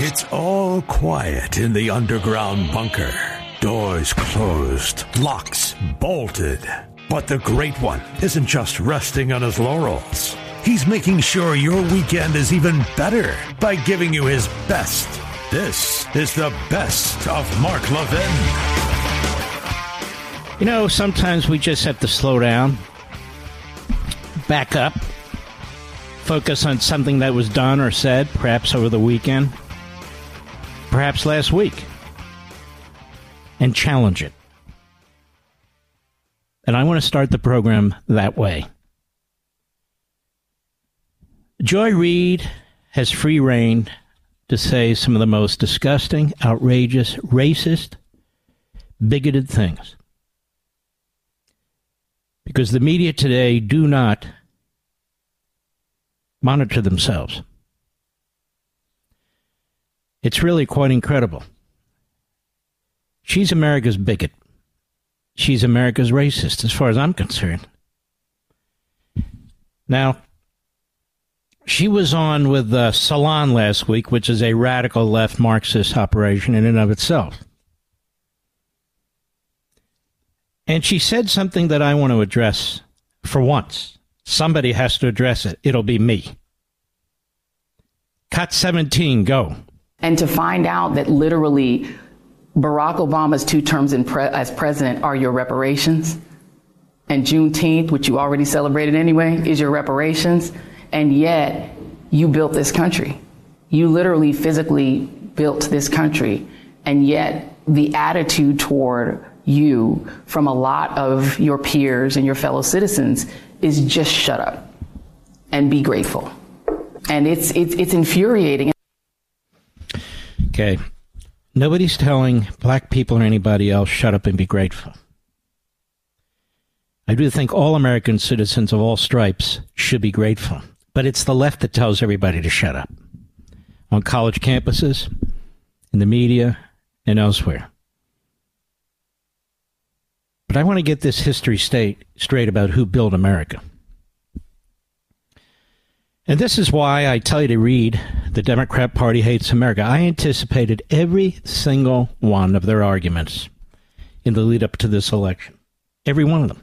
It's all quiet in the underground bunker. Doors closed, locks bolted. But the Great One isn't just resting on his laurels. He's making sure your weekend is even better by giving you his best. This is the best of Mark Levin. You know, sometimes we just have to slow down, back up, focus on something that was done or said, perhaps over the weekend, perhaps last week, and challenge it. And I want to start the program that way. Joy Reid has free rein to say some of the most disgusting, outrageous, racist, bigoted things. Because the media today do not monitor themselves. It's really quite incredible. She's America's bigot. She's America's racist, as far as I'm concerned. Now, she was on with uh, Salon last week, which is a radical left Marxist operation in and of itself. And she said something that I want to address for once. Somebody has to address it. It'll be me. Cut 17, go. And to find out that literally Barack Obama's two terms pre- as president are your reparations, and Juneteenth, which you already celebrated anyway, is your reparations, and yet you built this country. You literally physically built this country, and yet the attitude toward you from a lot of your peers and your fellow citizens is just shut up and be grateful. And it's, it's, it's infuriating. Okay. Nobody's telling black people or anybody else shut up and be grateful. I do think all American citizens of all stripes should be grateful. But it's the left that tells everybody to shut up on college campuses, in the media, and elsewhere. But I want to get this history state straight about who built America. And this is why I tell you to read The Democrat Party Hates America. I anticipated every single one of their arguments in the lead up to this election. Every one of them.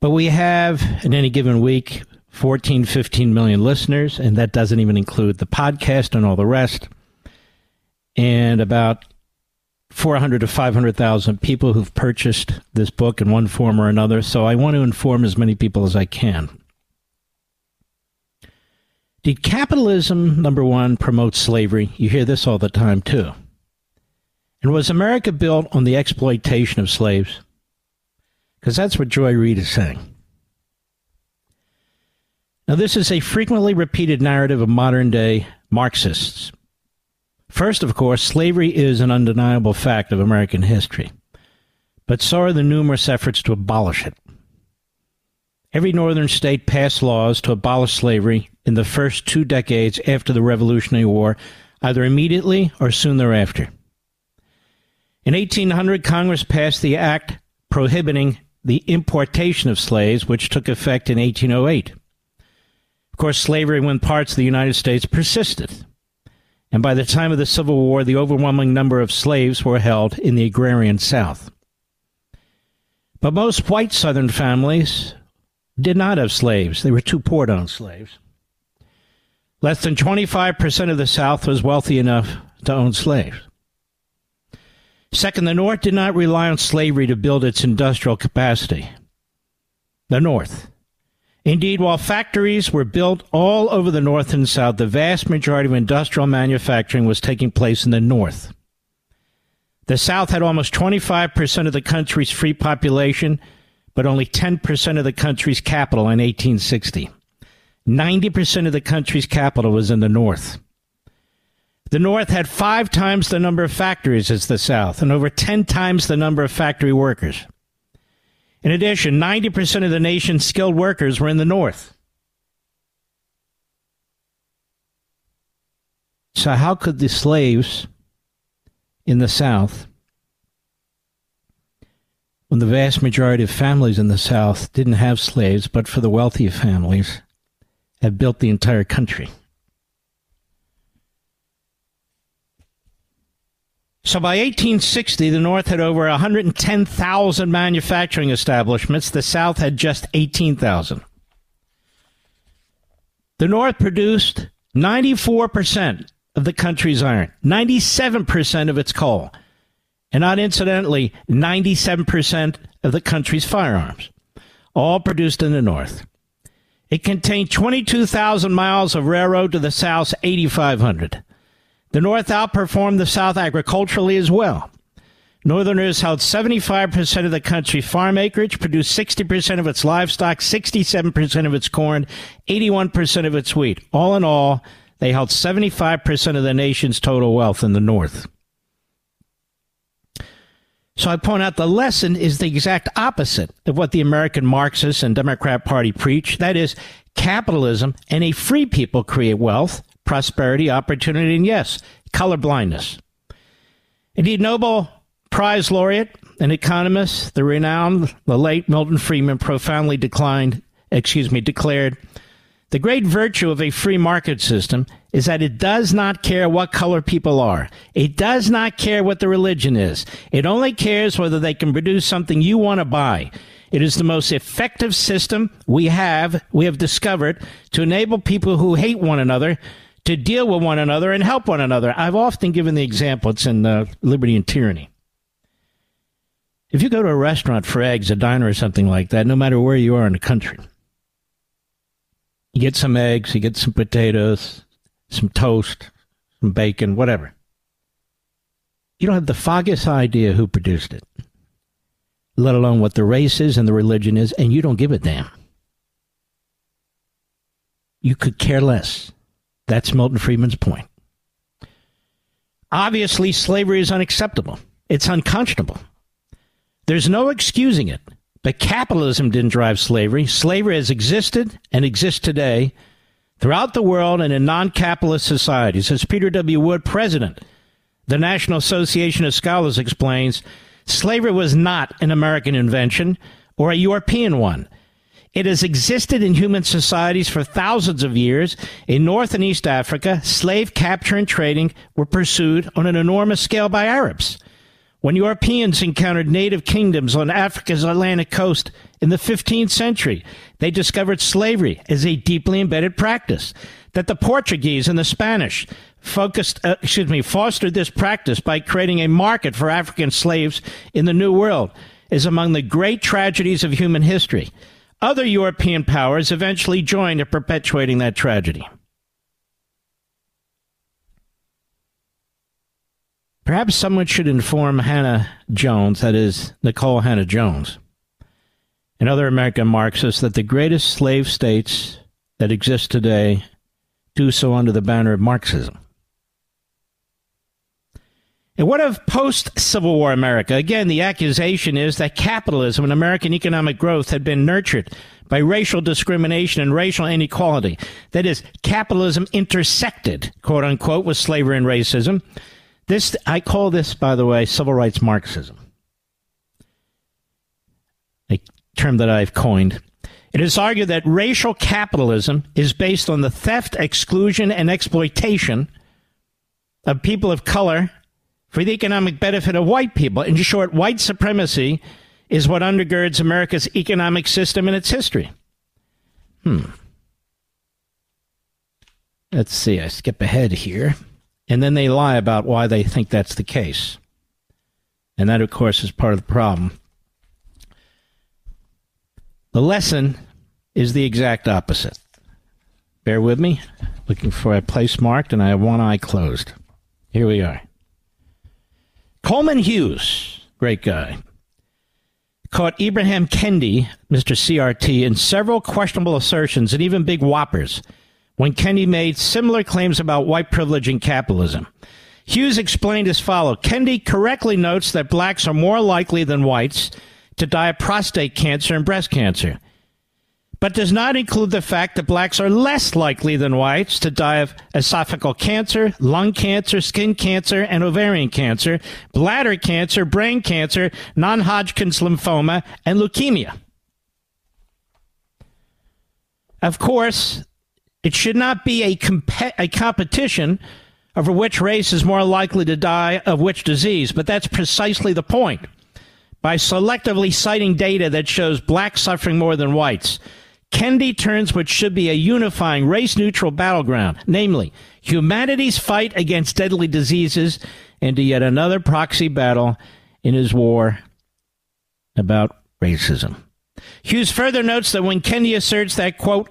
But we have, in any given week, 14, 15 million listeners, and that doesn't even include the podcast and all the rest. And about 400 to 500,000 people who've purchased this book in one form or another. So I want to inform as many people as I can. Did capitalism, number one, promote slavery? You hear this all the time, too. And was America built on the exploitation of slaves? Because that's what Joy Reid is saying. Now, this is a frequently repeated narrative of modern day Marxists. First, of course, slavery is an undeniable fact of American history, but so are the numerous efforts to abolish it. Every northern state passed laws to abolish slavery in the first two decades after the Revolutionary War, either immediately or soon thereafter. In 1800, Congress passed the act prohibiting the importation of slaves, which took effect in 1808. Of course, slavery in parts of the United States persisted. And by the time of the Civil War, the overwhelming number of slaves were held in the agrarian South. But most white Southern families did not have slaves. They were too poor to own slaves. Less than 25% of the South was wealthy enough to own slaves. Second, the North did not rely on slavery to build its industrial capacity. The North. Indeed, while factories were built all over the North and South, the vast majority of industrial manufacturing was taking place in the North. The South had almost 25% of the country's free population, but only 10% of the country's capital in 1860. 90% of the country's capital was in the North. The North had five times the number of factories as the South and over 10 times the number of factory workers. In addition, 90% of the nation's skilled workers were in the North. So, how could the slaves in the South, when the vast majority of families in the South didn't have slaves, but for the wealthy families, have built the entire country. So by 1860, the North had over 110,000 manufacturing establishments. The South had just 18,000. The North produced 94% of the country's iron, 97% of its coal, and not incidentally, 97% of the country's firearms, all produced in the North. It contained 22,000 miles of railroad to the South's 8,500. The North outperformed the South agriculturally as well. Northerners held 75% of the country's farm acreage, produced 60% of its livestock, 67% of its corn, 81% of its wheat. All in all, they held 75% of the nation's total wealth in the North. So I point out the lesson is the exact opposite of what the American Marxists and Democrat Party preach. That is, capitalism and a free people create wealth, prosperity, opportunity, and yes, color blindness. Indeed, Nobel Prize laureate and economist, the renowned, the late Milton Friedman, profoundly declined, excuse me, declared, the great virtue of a free market system is that it does not care what color people are. It does not care what the religion is. It only cares whether they can produce something you want to buy. It is the most effective system we have, we have discovered to enable people who hate one another to deal with one another and help one another. I've often given the example, it's in uh, Liberty and Tyranny. If you go to a restaurant for eggs, a diner or something like that, no matter where you are in the country, you get some eggs, you get some potatoes, some toast, some bacon, whatever. You don't have the foggiest idea who produced it, let alone what the race is and the religion is, and you don't give a damn. You could care less. That's Milton Friedman's point. Obviously, slavery is unacceptable. It's unconscionable. There's no excusing it. But capitalism didn't drive slavery. Slavery has existed and exists today throughout the world and in non capitalist societies. As Peter W. Wood, president, the National Association of Scholars, explains, slavery was not an American invention or a European one. It has existed in human societies for thousands of years. In North and East Africa, slave capture and trading were pursued on an enormous scale by Arabs. When Europeans encountered native kingdoms on Africa's Atlantic coast in the 15th century, they discovered slavery as a deeply embedded practice. That the Portuguese and the Spanish focused, uh, excuse me, fostered this practice by creating a market for African slaves in the New World is among the great tragedies of human history. Other European powers eventually joined in perpetuating that tragedy. Perhaps someone should inform Hannah Jones, that is, Nikole Hannah-Jones, and other American Marxists that the greatest slave states that exist today do so under the banner of Marxism. And what of post Civil War America? Again, the accusation is that capitalism and American economic growth had been nurtured by racial discrimination and racial inequality. That is, capitalism intersected, quote unquote, with slavery and racism. This, I call this, by the way, civil rights Marxism, a term that I've coined. It is argued that racial capitalism is based on the theft, exclusion, and exploitation of people of color for the economic benefit of white people. In short, white supremacy is what undergirds America's economic system and its history. Hmm. Let's see, I skip ahead here. And then they lie about why they think that's the case. And that, of course, is part of the problem. The lesson is the exact opposite. Bear with me. Looking for a place marked, and I have one eye closed. Here we are. Coleman Hughes, great guy, caught Ibram Kendi, Mr. CRT, in several questionable assertions and even big whoppers when Kendi made similar claims about white privilege and capitalism. Hughes explained as follows Kendi correctly notes that blacks are more likely than whites to die of prostate cancer and breast cancer but does not include the fact that blacks are less likely than whites to die of esophageal cancer, lung cancer, skin cancer, and ovarian cancer, bladder cancer, brain cancer, non Hodgkin's lymphoma, and leukemia. Of course, it should not be a, comp- a competition over which race is more likely to die of which disease, but that's precisely the point. By selectively citing data that shows blacks suffering more than whites, Kendi turns what should be a unifying race neutral battleground, namely humanity's fight against deadly diseases, into yet another proxy battle in his war about racism. Hughes further notes that when Kendi asserts that, quote,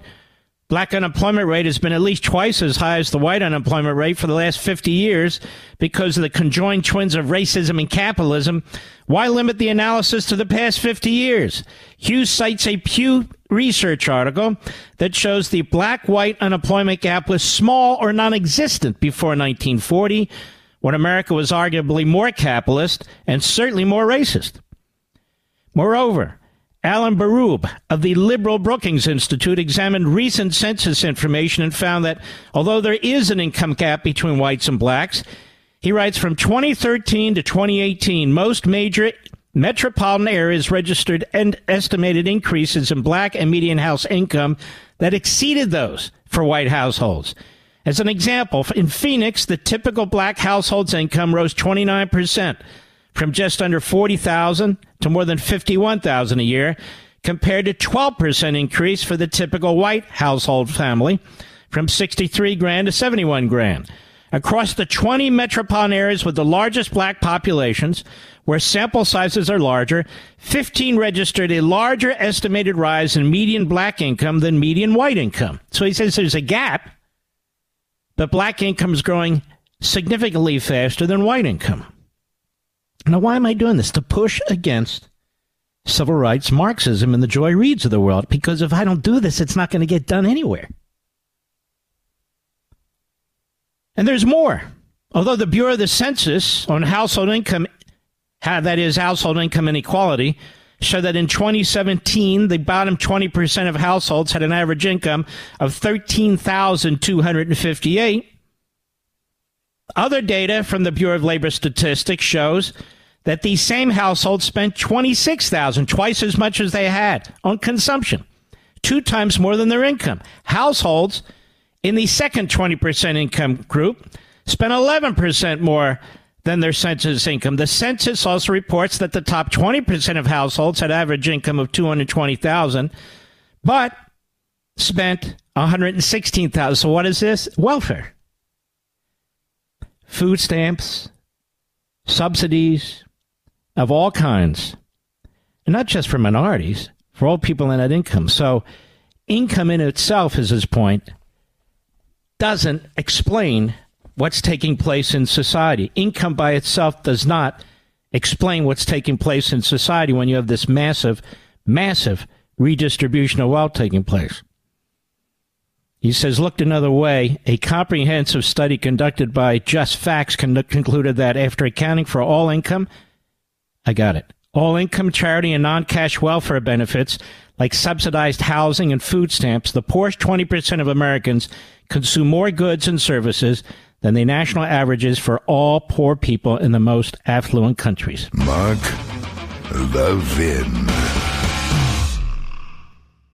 black unemployment rate has been at least twice as high as the white unemployment rate for the last 50 years because of the conjoined twins of racism and capitalism, why limit the analysis to the past 50 years? Hughes cites a Pew Research article that shows the black white unemployment gap was small or non existent before 1940, when America was arguably more capitalist and certainly more racist. Moreover, Alan Berube of the liberal Brookings Institute examined recent census information and found that although there is an income gap between whites and blacks, he writes from 2013 to 2018, most major metropolitan areas registered and estimated increases in black and median house income that exceeded those for white households. As an example, in Phoenix, the typical black household's income rose 29% from just under 40,000 to more than 51,000 a year, compared to 12% increase for the typical white household family from 63 grand to 71 grand. Across the 20 metropolitan areas with the largest black populations, where sample sizes are larger, 15 registered a larger estimated rise in median black income than median white income. So he says there's a gap, but black income is growing significantly faster than white income. Now, why am I doing this? To push against civil rights Marxism and the Joy Reids of the world, because if I don't do this, it's not going to get done anywhere. And there's more. Although the Bureau of the Census on household income, that is, household income inequality, showed that in 2017, the bottom 20% of households had an average income of 13,258 other data from the Bureau of Labor Statistics shows that these same households spent 26,000, twice as much as they had on consumption, two times more than their income. Households in the second 20% income group spent 11% more than their census income. The census also reports that the top 20% of households had average income of 220,000 but spent 116,000. So what is this? Welfare food stamps, subsidies of all kinds, and not just for minorities, for all people in that income. So, income in itself, is his point, doesn't explain what's taking place in society. Income by itself does not explain what's taking place in society when you have this massive, massive redistribution of wealth taking place. He says, looked another way, a comprehensive study conducted by Just Facts con- concluded that after accounting for all income, I got it, all income, charity, and non cash welfare benefits like subsidized housing and food stamps, the poorest 20% of Americans consume more goods and services than the national averages for all poor people in the most affluent countries. Mark Levin.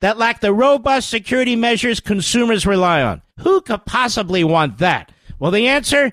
that lack the robust security measures consumers rely on. Who could possibly want that? Well, the answer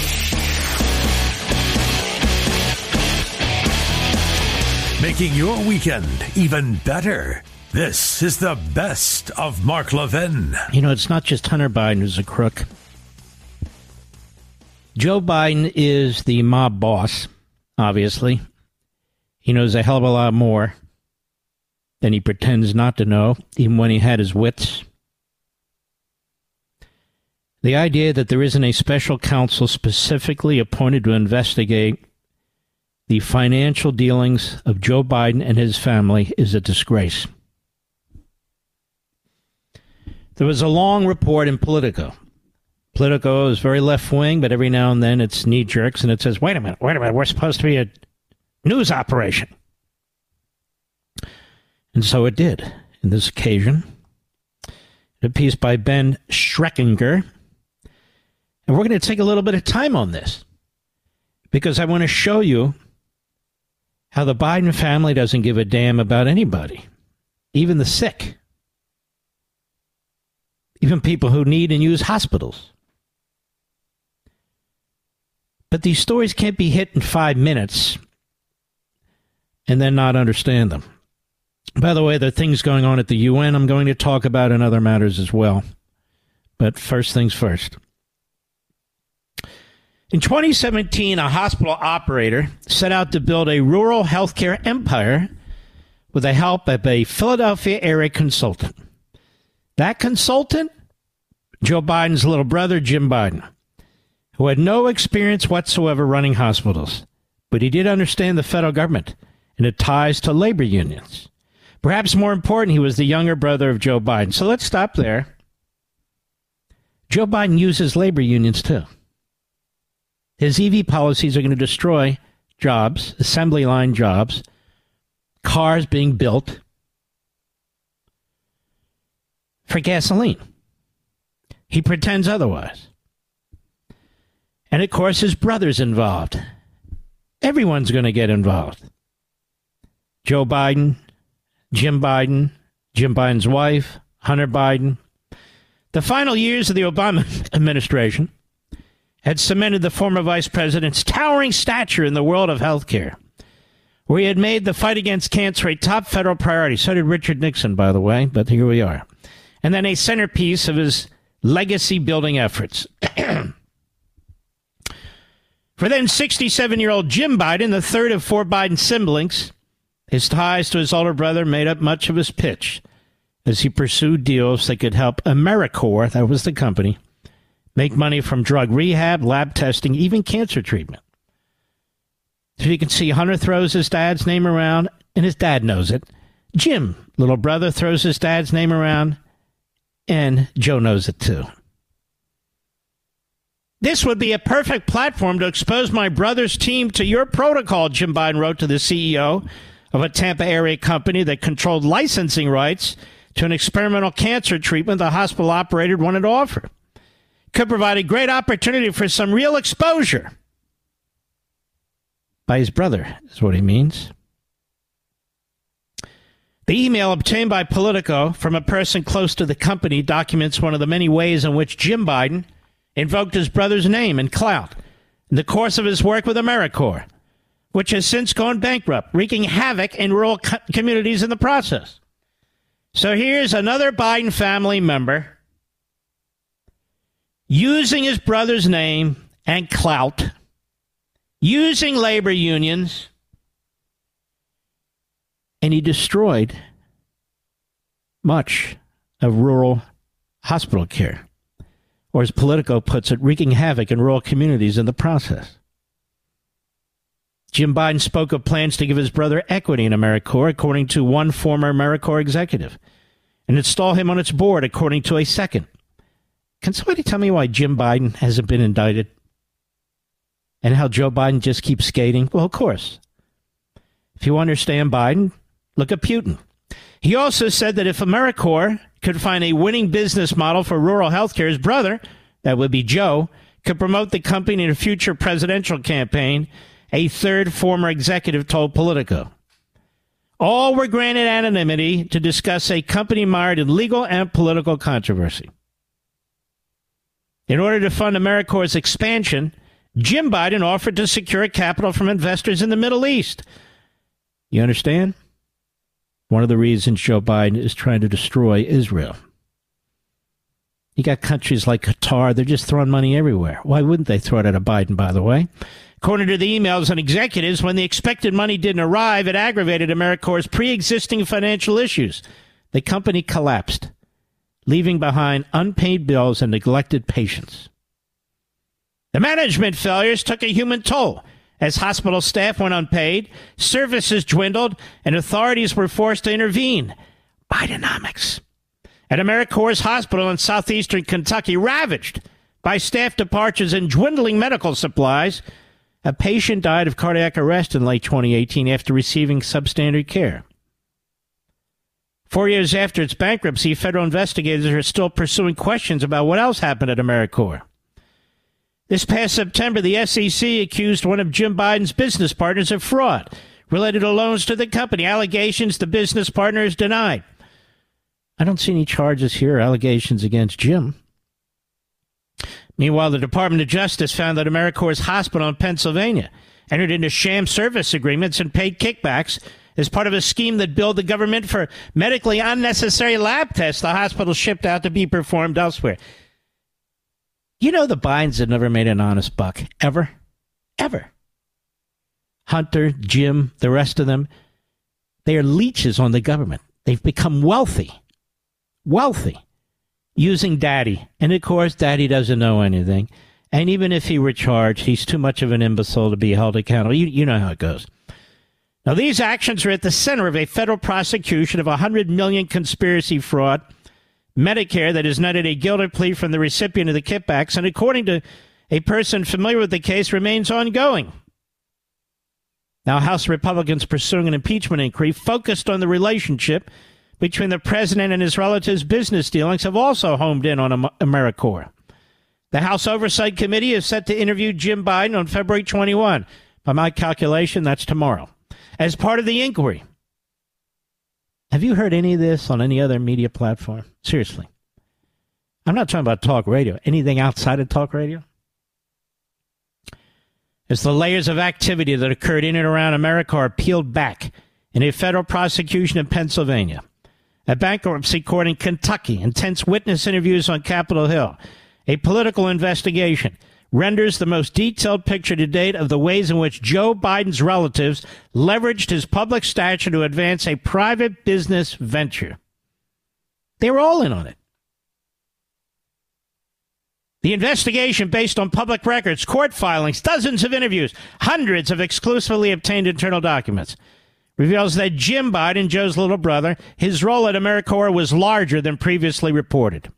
Making your weekend even better. This is the best of Mark Levin. You know, it's not just Hunter Biden who's a crook. Joe Biden is the mob boss, obviously. He knows a hell of a lot more than he pretends not to know, even when he had his wits. The idea that there isn't a special counsel specifically appointed to investigate the financial dealings of Joe Biden and his family is a disgrace. There was a long report in Politico. Politico is very left wing, but every now and then it's knee jerks and it says, wait a minute, wait a minute, we're supposed to be a news operation. And so it did. In this occasion, a piece by Ben Schreckinger. And we're going to take a little bit of time on this because I want to show you how the Biden family doesn't give a damn about anybody, even the sick, even people who need and use hospitals. But these stories can't be hit in five minutes and then not understand them. By the way, there are things going on at the UN I'm going to talk about in other matters as well. But first things first. In 2017, a hospital operator set out to build a rural healthcare empire with the help of a Philadelphia area consultant. That consultant, Joe Biden's little brother, Jim Biden, who had no experience whatsoever running hospitals, but he did understand the federal government and its ties to labor unions. Perhaps more important, he was the younger brother of Joe Biden. So let's stop there. Joe Biden uses labor unions too. His EV policies are going to destroy jobs, assembly line jobs, cars being built for gasoline. He pretends otherwise. And of course, his brother's involved. Everyone's going to get involved. Joe Biden, Jim Biden, Jim Biden's wife, Hunter Biden. The final years of the Obama administration had cemented the former vice president's towering stature in the world of healthcare, where he had made the fight against cancer a top federal priority. So did Richard Nixon, by the way, but here we are. And then a centerpiece of his legacy building efforts. For then 67 year old Jim Biden, the third of four Biden siblings, his ties to his older brother made up much of his pitch as he pursued deals that could help Americore, that was the company, make money from drug rehab, lab testing, even cancer treatment. So you can see Hunter throws his dad's name around, and his dad knows it. Jim, little brother, throws his dad's name around, and Joe knows it too. This would be a perfect platform to expose my brother's team to your protocol, Jim Biden wrote to the CEO of a Tampa area company that controlled licensing rights to an experimental cancer treatment the hospital operator wanted to offer. Could provide a great opportunity for some real exposure. By his brother, is what he means. The email obtained by Politico from a person close to the company documents one of the many ways in which Jim Biden invoked his brother's name and clout in the course of his work with Americore which has since gone bankrupt, wreaking havoc in rural co- communities in the process. So here's another Biden family member using his brother's name and clout, using labor unions, and he destroyed much of rural hospital care, or as Politico puts it, wreaking havoc in rural communities in the process. Jim Biden spoke of plans to give his brother equity in Americore, according to one former Americore executive, and install him on its board, according to a second. Can somebody tell me why Jim Biden hasn't been indicted? And how Joe Biden just keeps skating? Well, of course. If you understand Biden, look at Putin. He also said that if Americore could find a winning business model for rural health care, his brother, that would be Joe, could promote the company in a future presidential campaign a third former executive told Politico. All were granted anonymity to discuss a company mired in legal and political controversy. In order to fund Americore's expansion, Jim Biden offered to secure capital from investors in the Middle East. You understand? One of the reasons Joe Biden is trying to destroy Israel. You got countries like Qatar, they're just throwing money everywhere. Why wouldn't they throw it at a Biden, by the way? According to the emails and executives, when the expected money didn't arrive, it aggravated Americore's pre existing financial issues. The company collapsed, leaving behind unpaid bills and neglected patients. The management failures took a human toll as hospital staff went unpaid, services dwindled, and authorities were forced to intervene. Bidenomics. At Americore Hospital in southeastern Kentucky, ravaged by staff departures and dwindling medical supplies, a patient died of cardiac arrest in late 2018 after receiving substandard care. Four years after its bankruptcy, federal investigators are still pursuing questions about what else happened at Americore. This past September, the SEC accused one of Jim Biden's business partners of fraud related to loans to the company. Allegations the business partner is denied. I don't see any charges here, allegations against Jim. Meanwhile, the Department of Justice found that Americore Hospital in Pennsylvania entered into sham service agreements and paid kickbacks as part of a scheme that billed the government for medically unnecessary lab tests the hospital shipped out to be performed elsewhere. You know the Bidens have never made an honest buck, ever. Ever. Hunter, Jim, the rest of them, they are leeches on the government. They've become wealthy. Wealthy using daddy. And of course, daddy doesn't know anything. And even if he were charged, he's too much of an imbecile to be held accountable. You, you know how it goes. Now, these actions are at the center of a federal prosecution of a 100 million conspiracy fraud, Medicare that has netted a guilty plea from the recipient of the kickbacks, and according to a person familiar with the case, remains ongoing. Now, House Republicans pursuing an impeachment inquiry focused on the relationship between the president and his relatives' business dealings have also homed in on Americore. The House Oversight Committee is set to interview Jim Biden on February 21. By my calculation, that's tomorrow. As part of the inquiry. Have you heard any of this on any other media platform? Seriously. I'm not talking about talk radio. Anything outside of talk radio? As the layers of activity that occurred in and around Americore are peeled back in a federal prosecution in Pennsylvania, a bankruptcy court in Kentucky, intense witness interviews on Capitol Hill, a political investigation renders the most detailed picture to date of the ways in which Joe Biden's relatives leveraged his public stature to advance a private business venture. They were all in on it. The investigation, based on public records, court filings, dozens of interviews, hundreds of exclusively obtained internal documents, reveals that Jim Biden, Joe's little brother, his role at Americore was larger than previously reported.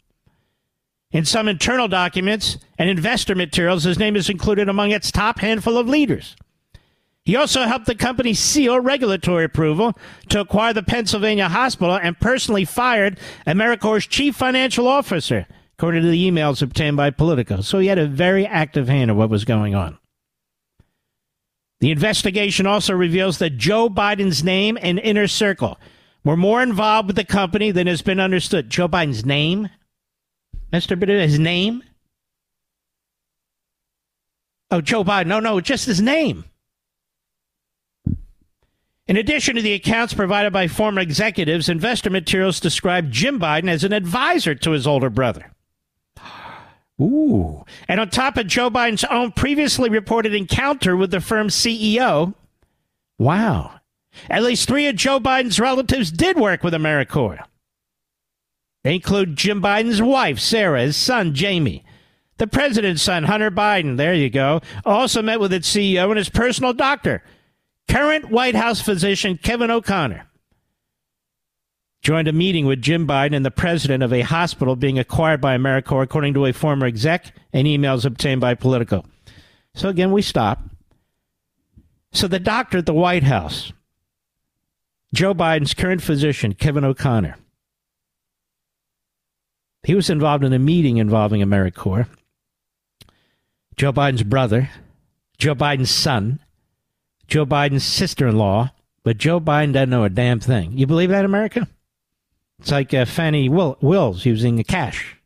In some internal documents and investor materials, his name is included among its top handful of leaders. He also helped the company seal regulatory approval to acquire the Pennsylvania hospital and personally fired Americore's chief financial officer, according to the emails obtained by Politico. So he had a very active hand in what was going on. The investigation also reveals that Joe Biden's name and inner circle were more involved with the company than has been understood. Joe Biden's name? Mr. Biden, his name? Oh, Joe Biden. No, no, just his name. In addition to the accounts provided by former executives, investor materials describe Jim Biden as an advisor to his older brother. Ooh. And on top of Joe Biden's own previously reported encounter with the firm's CEO, wow. At least three of Joe Biden's relatives did work with Americore. They include Jim Biden's wife, Sarah, his son, Jamie. The president's son, Hunter Biden, there you go, also met with its CEO and his personal doctor, current White House physician Kevin O'Connor joined a meeting with Jim Biden and the president of a hospital being acquired by Americore, according to a former exec and emails obtained by Politico. So again, we stop. So the doctor at the White House, Joe Biden's current physician, Kevin O'Connor, he was involved in a meeting involving Americore. Joe Biden's brother, Joe Biden's son, Joe Biden's sister in law, but Joe Biden doesn't know a damn thing. You believe that, America? It's like uh, Fani Will- Willis using cash.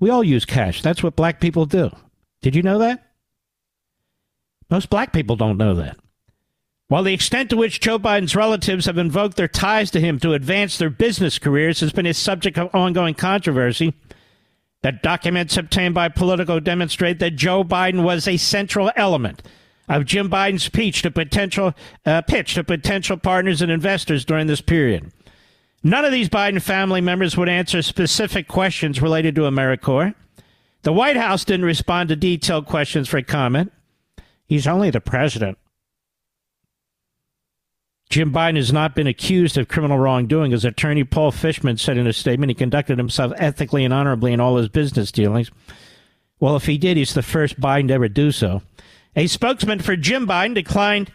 We all use cash. That's what black people do. Did you know that? Most black people don't know that. While the extent to which Joe Biden's relatives have invoked their ties to him to advance their business careers has been a subject of ongoing controversy, that documents obtained by Politico demonstrate that Joe Biden was a central element of Jim Biden's pitch to potential uh, pitch to potential partners and investors during this period. None of these Biden family members would answer specific questions related to Americore. The White House didn't respond to detailed questions for comment. He's only the president. Jim Biden has not been accused of criminal wrongdoing. As attorney Paul Fishman said in a statement, he conducted himself ethically and honorably in all his business dealings. Well, if he did, he's the first Biden to ever do so. A spokesman for Jim Biden declined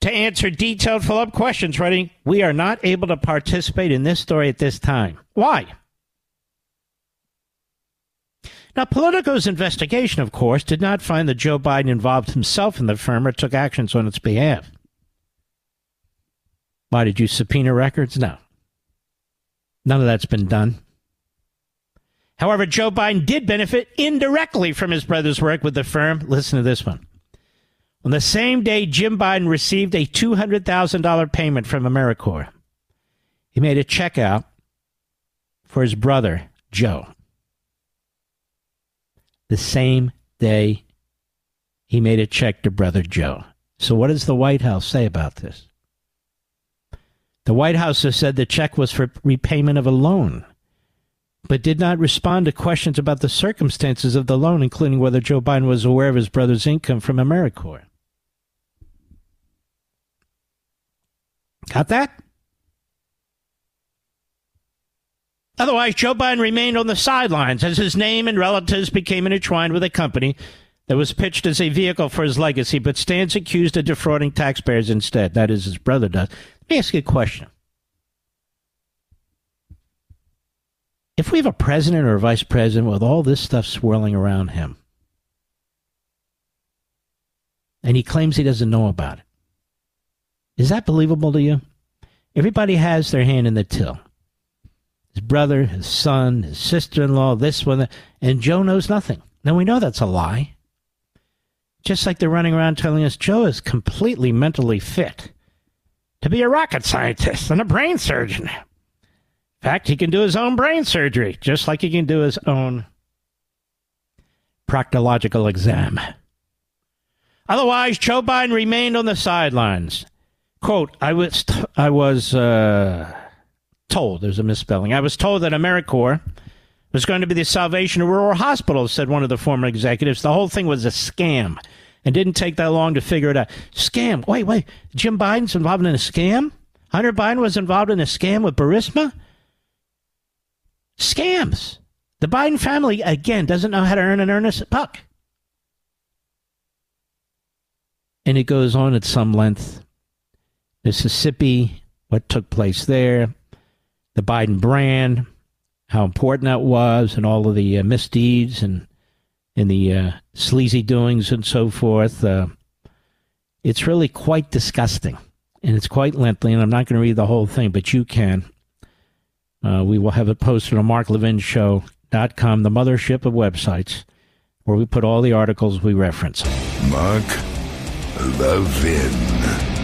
to answer detailed follow up questions, writing, We are not able to participate in this story at this time. Why? Now, Politico's investigation, of course, did not find that Joe Biden involved himself in the firm or took actions on its behalf. Why did you subpoena records? No. None of that's been done. However, Joe Biden did benefit indirectly from his brother's work with the firm. Listen to this one. On the same day, Jim Biden received a $200,000 payment from Americore. He made a check out for his brother, Joe. The same day, he made a check to brother Joe. So, what does the White House say about this? The White House has said the check was for repayment of a loan, but did not respond to questions about the circumstances of the loan, including whether Joe Biden was aware of his brother's income from Americore. Got that? Otherwise, Joe Biden remained on the sidelines as his name and relatives became intertwined with a company that was pitched as a vehicle for his legacy, but stands accused of defrauding taxpayers instead. That is, his brother does. Let me ask you a question. If we have a president or a vice president with all this stuff swirling around him, and he claims he doesn't know about it, is that believable to you? Everybody has their hand in the till. His brother, his son, his sister in law, this one, and Joe knows nothing. Now we know that's a lie. Just like they're running around telling us Joe is completely mentally fit to be a rocket scientist and a brain surgeon. In fact, he can do his own brain surgery, just like he can do his own proctological exam. Otherwise, Joe Biden remained on the sidelines quote, I was, t- I was uh, told, there's a misspelling, I was told that Americore was going to be the salvation of rural hospitals, said one of the former executives. The whole thing was a scam and didn't take that long to figure it out. Scam. Wait, wait. Jim Biden's involved in a scam? Hunter Biden was involved in a scam with Burisma? Scams. The Biden family, again, doesn't know how to earn an earnest buck. And it goes on at some length. Mississippi, what took place there, the Biden brand, how important that was, and all of the uh, misdeeds and and the uh, sleazy doings and so forth. Uh, it's really quite disgusting, and it's quite lengthy. And I'm not going to read the whole thing, but you can. Uh, we will have it posted on marklevinshow.com, the mothership of websites, where we put all the articles we reference. Mark Levin.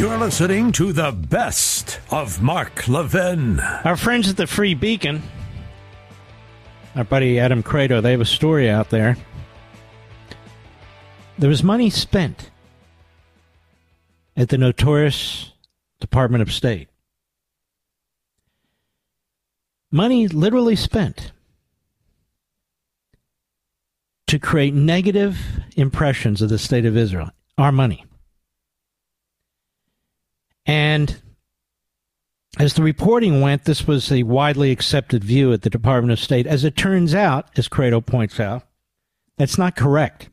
You're listening to the best of Mark Levin. Our friends at the Free Beacon, our buddy Adam Kredo, they have a story out there. There was money spent at the notorious Department of State. Money literally spent to create negative impressions of the state of Israel. Our money. And as the reporting went, this was a widely accepted view at the Department of State. As it turns out, as Kredo points out, that's not correct.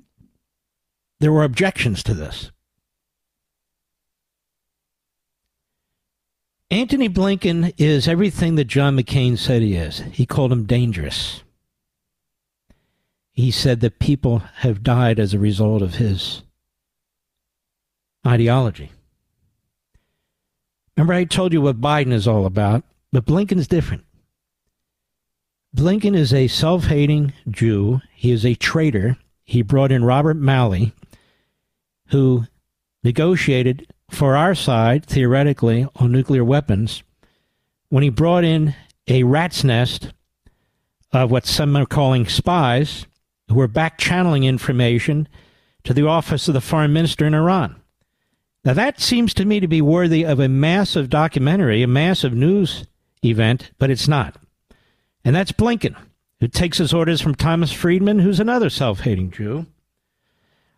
there were objections to this. Antony Blinken is everything that John McCain said he is. He called him dangerous. He said that people have died as a result of his ideology. Remember, I told you what Biden is all about, but Blinken's different. Blinken is a self hating Jew. He is a traitor. He brought in Robert Malley, who negotiated for our side, theoretically, on nuclear weapons, when he brought in a rat's nest of what some are calling spies who were back channeling information to the office of the foreign minister in Iran. Now, that seems to me to be worthy of a massive documentary, a massive news event, but it's not. And that's Blinken, who takes his orders from Thomas Friedman, who's another self hating Jew.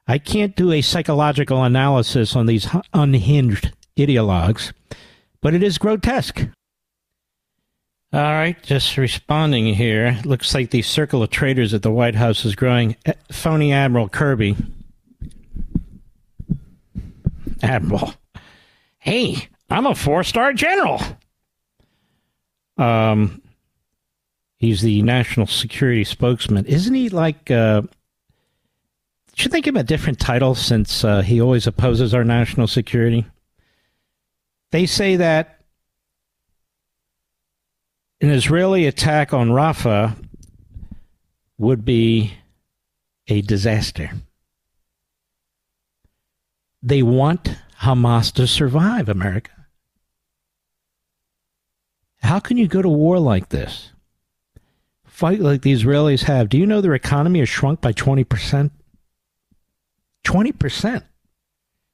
I can't do a psychological analysis on these unhinged ideologues, but it is grotesque. All right, just responding here. Looks like the circle of traitors at the White House is growing. Phony Admiral Kirby. Admiral. Hey, I'm a four star general. Um, he's the national security spokesman. Isn't he like uh, should they give him a different title since uh, he always opposes our national security? They say that an Israeli attack on Rafah would be a disaster. They want Hamas to survive, America. How can you go to war like this? Fight like the Israelis have. Do you know their economy has shrunk by 20%? 20%.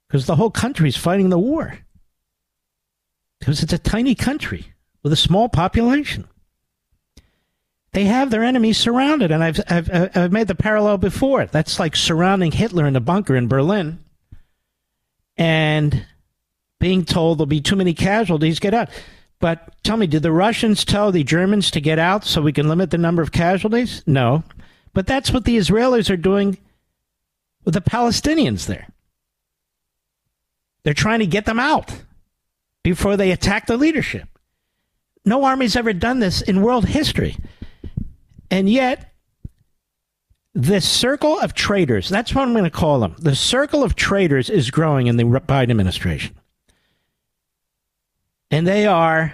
Because the whole country is fighting the war. Because it's a tiny country with a small population. They have their enemies surrounded, and I've, I've, I've made the parallel before. That's like surrounding Hitler in a bunker in Berlin and being told there'll be too many casualties, get out. But tell me, did the Russians tell the Germans to get out so we can limit the number of casualties? No. But that's what the Israelis are doing with the Palestinians there. They're trying to get them out before they attack the leadership. No army's ever done this in world history. And yet, this circle of traitors, that's what I'm going to call them. The circle of traitors is growing in the Biden administration. And they are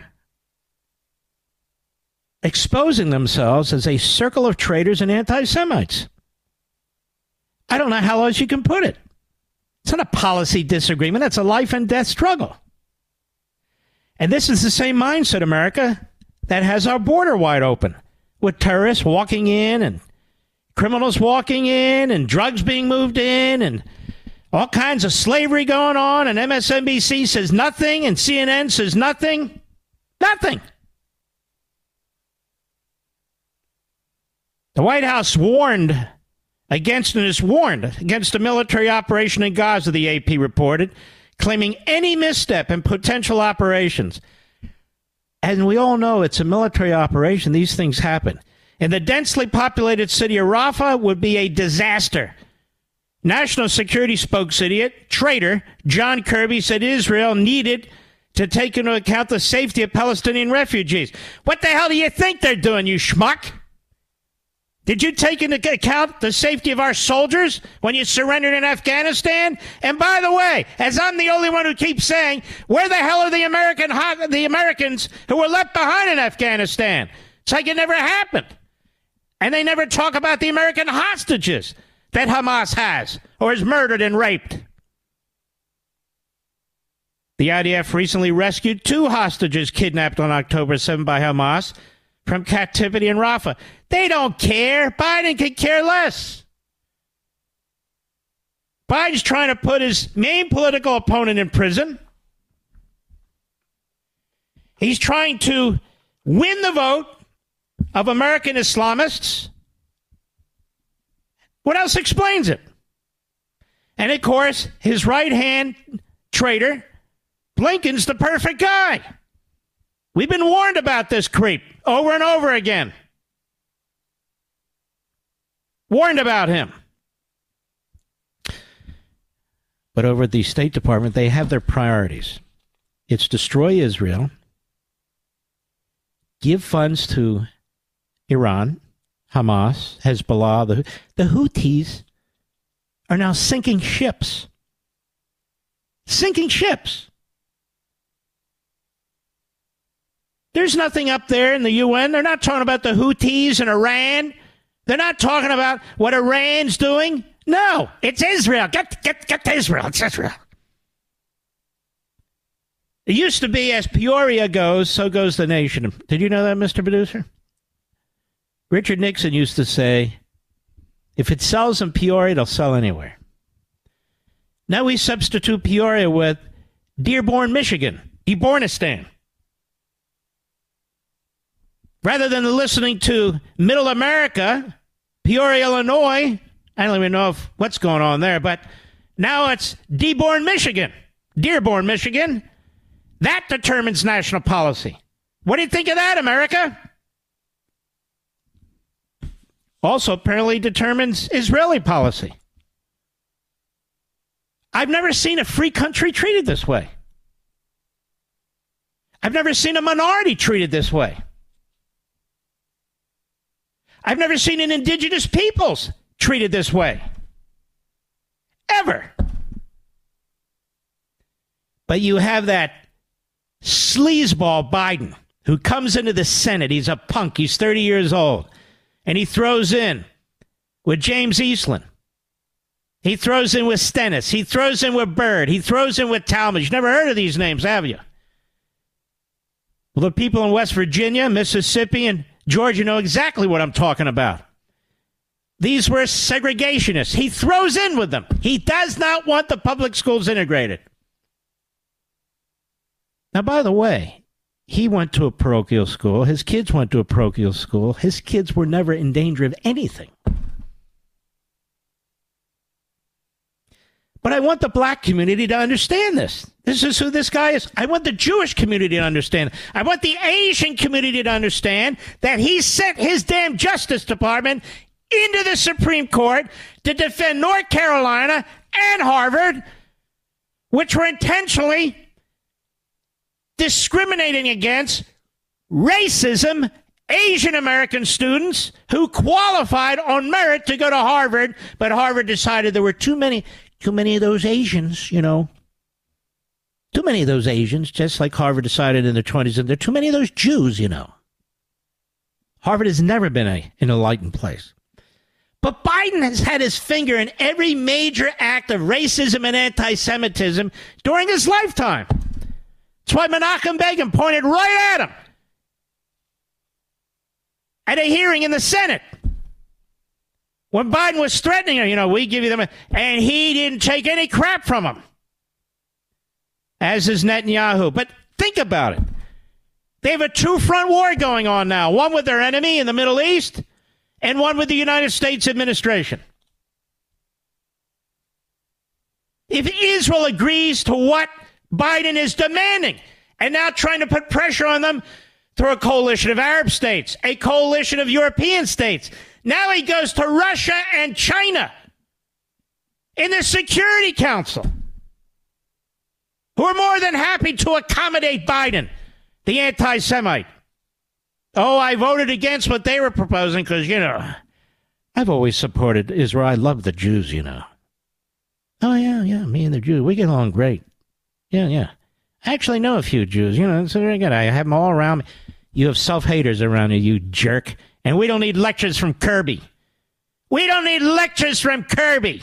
exposing themselves as a circle of traitors and anti Semites. I don't know how else you can put it. It's not a policy disagreement, that's a life and death struggle. And this is the same mindset, America, that has our border wide open with terrorists walking in and criminals walking in and drugs being moved in and all kinds of slavery going on. And MSNBC says nothing and CNN says nothing. Nothing. The White House warned against and is warned against a military operation in Gaza, the AP reported, claiming any misstep in potential operations. And we all know it's a military operation, these things happen. In the densely populated city of Rafah would be a disaster. National security spokesman, traitor John Kirby said Israel needed to take into account the safety of Palestinian refugees. What the hell do you think they're doing, you schmuck? Did you take into account the safety of our soldiers when you surrendered in Afghanistan? And by the way, as I'm the only one who keeps saying, where the hell are the American the Americans who were left behind in Afghanistan? It's like it never happened. And they never talk about the American hostages that Hamas has or has murdered and raped. The IDF recently rescued two hostages kidnapped on October 7 by Hamas from captivity in Rafah. They don't care. Biden could care less. Biden's trying to put his main political opponent in prison. He's trying to win the vote of American Islamists. What else explains it? And of course, his right hand traitor, Blinken's the perfect guy. We've been warned about this creep over and over again. Warned about him. But over at the State Department, they have their priorities. It's destroy Israel, give funds to Iran, Hamas, Hezbollah, the, the Houthis are now sinking ships. Sinking ships. There's nothing up there in the UN. They're not talking about the Houthis in Iran. They're not talking about what Iran's doing. No, it's Israel. Get, get, get to Israel. It's Israel. It used to be as Peoria goes, so goes the nation. Did you know that, Mr. Producer? Richard Nixon used to say, if it sells in Peoria, it'll sell anywhere. Now we substitute Peoria with Dearborn, Michigan, Dearbornistan. Rather than listening to Middle America, Peoria, Illinois, I don't even know if, what's going on there, but now it's Dearborn, Michigan. Dearborn, Michigan. That determines national policy. What do you think of that, America? Also, apparently determines Israeli policy. I've never seen a free country treated this way. I've never seen a minority treated this way. I've never seen an indigenous peoples treated this way. Ever. But you have that sleazeball Biden who comes into the Senate. He's a punk. He's 30 years old. And he throws in with James Eastland. He throws in with Stennis. He throws in with Byrd. He throws in with Talmadge. You've never heard of these names, have you? Well, the people in West Virginia, Mississippi, and Georgia know exactly what I'm talking about. These were segregationists. He throws in with them. He does not want the public schools integrated. Now, by the way, he went to a parochial school. His kids went to a parochial school. His kids were never in danger of anything. But I want the black community to understand this. This is who this guy is. I want the Jewish community to understand. I want the Asian community to understand that he sent his damn Justice Department into the Supreme Court to defend North Carolina and Harvard, which were intentionally discriminating against racism Asian American students who qualified on merit to go to Harvard, but Harvard decided there were too many too many of those Asians, you know. Too many of those Asians, just like Harvard decided in the 20s, and there are too many of those Jews, you know. Harvard has never been a, an enlightened place. But Biden has had his finger in every major act of racism and anti Semitism during his lifetime. That's why Menachem Begin pointed right at him at a hearing in the Senate. When Biden was threatening him. you know, we give you them, and he didn't take any crap from him, as is Netanyahu. But think about it. They have a two front war going on now one with their enemy in the Middle East, and one with the United States administration. If Israel agrees to what Biden is demanding and now trying to put pressure on them through a coalition of Arab states, a coalition of European states, now he goes to Russia and China in the Security Council, who are more than happy to accommodate Biden, the anti Semite. Oh, I voted against what they were proposing because, you know, I've always supported Israel. I love the Jews, you know. Oh, yeah, yeah, me and the Jews, we get along great. Yeah, yeah. I actually know a few Jews, you know, it's very good. I have them all around me. You have self haters around you, you jerk. And we don't need lectures from Kirby. We don't need lectures from Kirby.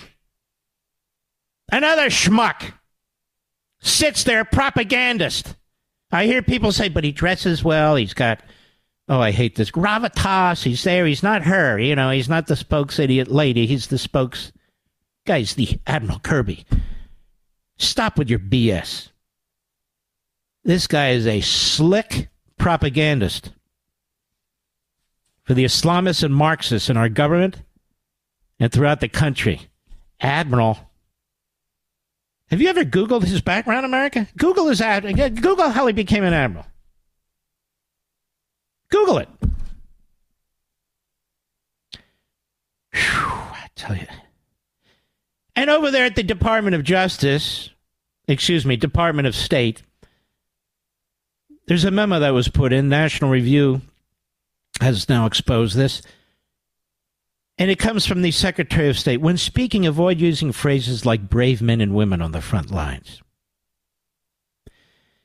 Another schmuck sits there, propagandist. I hear people say, but he dresses well. He's got, oh, I hate this. Gravitas. He's there. He's not her. You know, he's not the spokes idiot lady. He's the spokes. Guy's the Admiral Kirby. Stop with your BS. This guy is a slick propagandist for the Islamists and Marxists in our government and throughout the country. Admiral. Have you ever Googled his background, America? Google his ad. Google how he became an admiral. Google it. Whew, I tell you. And over there at the Department of Justice, excuse me, Department of State, there's a memo that was put in. National Review has now exposed this. And it comes from the Secretary of State. When speaking, avoid using phrases like brave men and women on the front lines.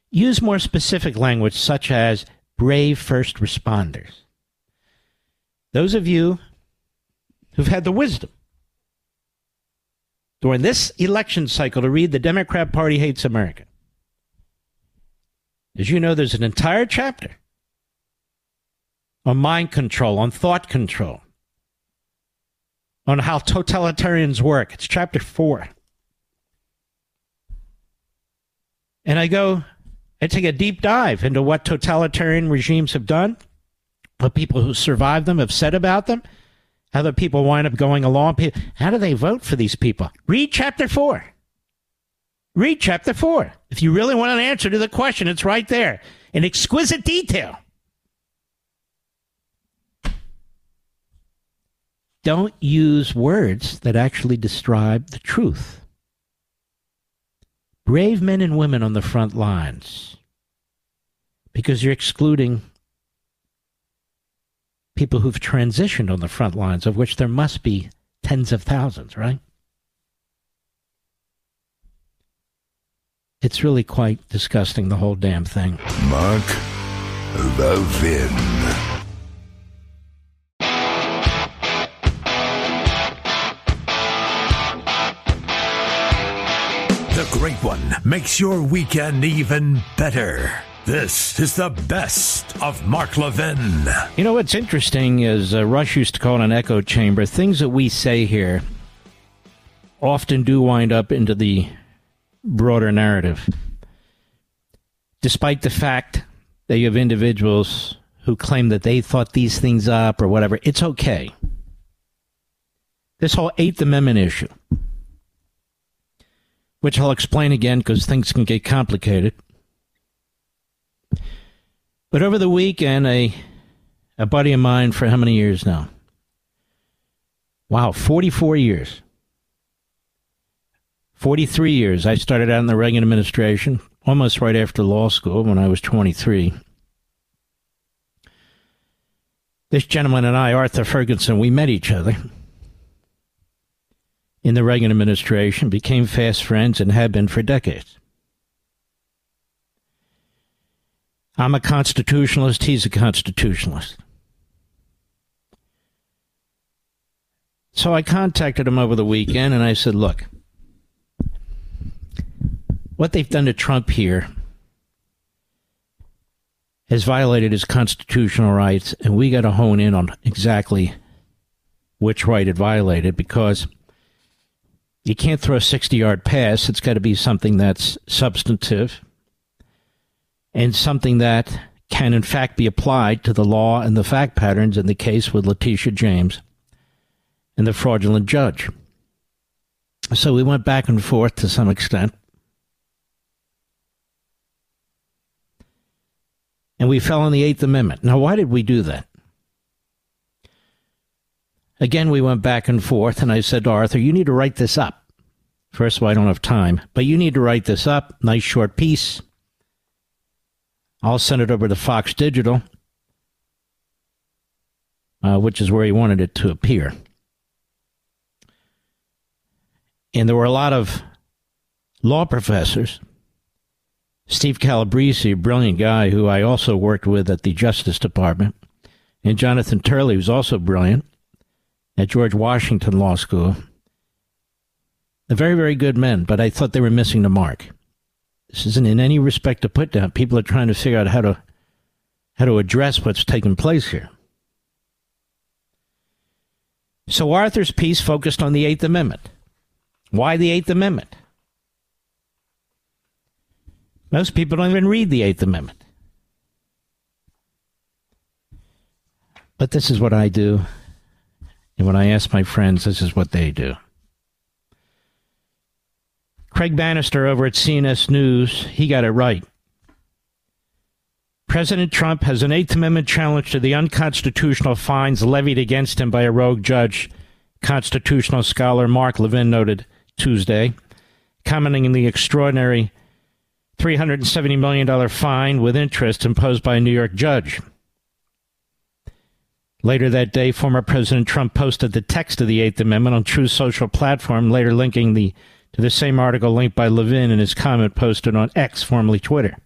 Use more specific language such as brave first responders. Those of you who've had the wisdom during this election cycle to read The Democrat Party Hates America. As you know, there's an entire chapter on mind control, on thought control, on how totalitarians work. It's chapter four. And I go, I take a deep dive into what totalitarian regimes have done, what people who survived them have said about them, how the people wind up going along. How do they vote for these people? Read chapter four. Read chapter four. If you really want an answer to the question, it's right there in exquisite detail. Don't use words that actually describe the truth. Brave men and women on the front lines, because you're excluding people who've transitioned on the front lines, of which there must be tens of thousands, right? It's really quite disgusting, the whole damn thing. Mark Levin. The Great One makes your weekend even better. This is the best of Mark Levin. You know what's interesting is uh, Rush used to call it an echo chamber. Things that we say here often do wind up into the broader narrative. Despite the fact that you have individuals who claim that they thought these things up or whatever, it's okay. This whole Eighth Amendment issue which I'll explain again because things can get complicated. But over the weekend, a a buddy of mine for how many years now? Wow, 44 years. 43 years. I started out in the Reagan administration almost right after law school when I was 23. This gentleman and I, Arthur Fergenson, we met each other in the Reagan administration, became fast friends, and have been for decades. I'm a constitutionalist, he's a constitutionalist. So I contacted him over the weekend and I said, look, what they've done to Trump here has violated his constitutional rights, and we got to hone in on exactly which right it violated because you can't throw a 60 yard pass. It's got to be something that's substantive and something that can, in fact, be applied to the law and the fact patterns in the case with Letitia James and the fraudulent judge. So we went back and forth to some extent. And we fell on the Eighth Amendment. Now, why did we do that? Again, we went back and forth, and I said to Arthur, You need to write this up. First of all, I don't have time, but you need to write this up. Nice short piece. I'll send it over to Fox Digital, uh, which is where he wanted it to appear. And there were a lot of law professors. Steve Calabresi, a brilliant guy who I also worked with at the Justice Department, and Jonathan Turley, who's also brilliant at George Washington Law School. They're very, very good men, but I thought they were missing the mark. This isn't in any respect a put down. People are trying to figure out how to how to address what's taking place here. So Arthur's piece focused on the Eighth Amendment. Why the Eighth Amendment? Most people don't even read the Eighth Amendment. But this is what I do. And when I ask my friends, this is what they do. Craig Bannister over at CNS News, he got it right. President Trump has an Eighth Amendment challenge to the unconstitutional fines levied against him by a rogue judge, constitutional scholar Mark Levin noted Tuesday, commenting on the extraordinary $370 million fine with interest imposed by a New York judge. Later that day, former President Trump posted the text of the Eighth Amendment on Truth Social platform, later linking the to the same article linked by Levin in his comment posted on X, formerly Twitter.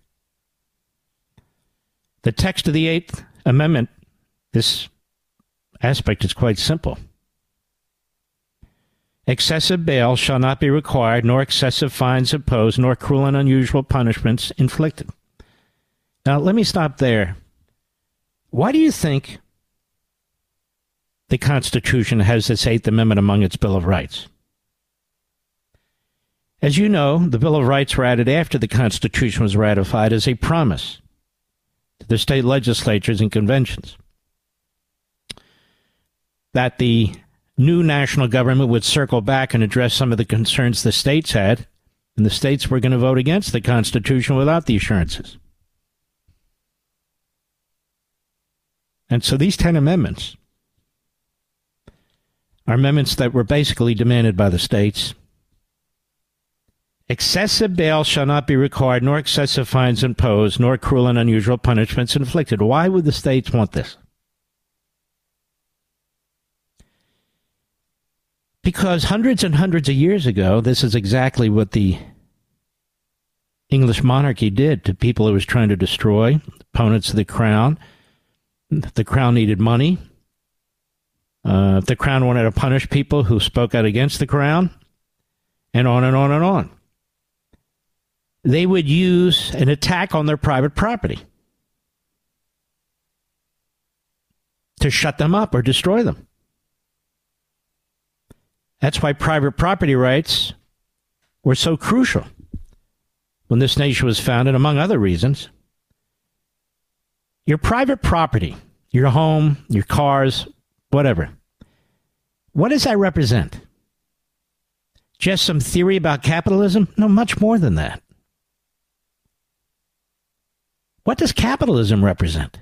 The text of the Eighth Amendment, this aspect is quite simple. Excessive bail shall not be required, nor excessive fines imposed, nor cruel and unusual punishments inflicted. Now, let me stop there. Why do you think the Constitution has this Eighth Amendment among its Bill of Rights? As you know, the Bill of Rights were added after the Constitution was ratified as a promise to the state legislatures and conventions that the new national government would circle back and address some of the concerns the states had, and the states were going to vote against the Constitution without the assurances. And so these 10 amendments are amendments that were basically demanded by the states. Excessive bail shall not be required, nor excessive fines imposed, nor cruel and unusual punishments inflicted. Why would the states want this? Because hundreds and hundreds of years ago, this is exactly what the English monarchy did to people it was trying to destroy, opponents of the crown. The crown needed money. Uh, the crown wanted to punish people who spoke out against the crown, and on and on and on. They would use an attack on their private property to shut them up or destroy them. That's why private property rights were so crucial when this nation was founded, among other reasons. Your private property, your home, your cars, whatever, what does that represent? Just some theory about capitalism? No, much more than that. What does capitalism represent?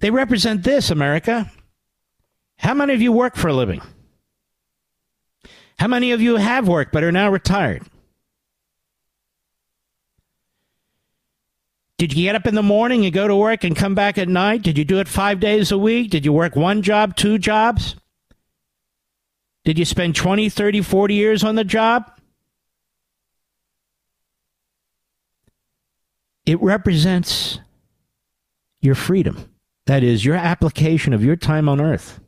They represent this, America. How many of you work for a living? How many of you have worked but are now retired? Did you get up in the morning and go to work and come back at night? Did you do it five days a week? Did you work one job, two jobs? Did you spend 20, 30, 40 years on the job? It represents your freedom. That is, your application of your time on earth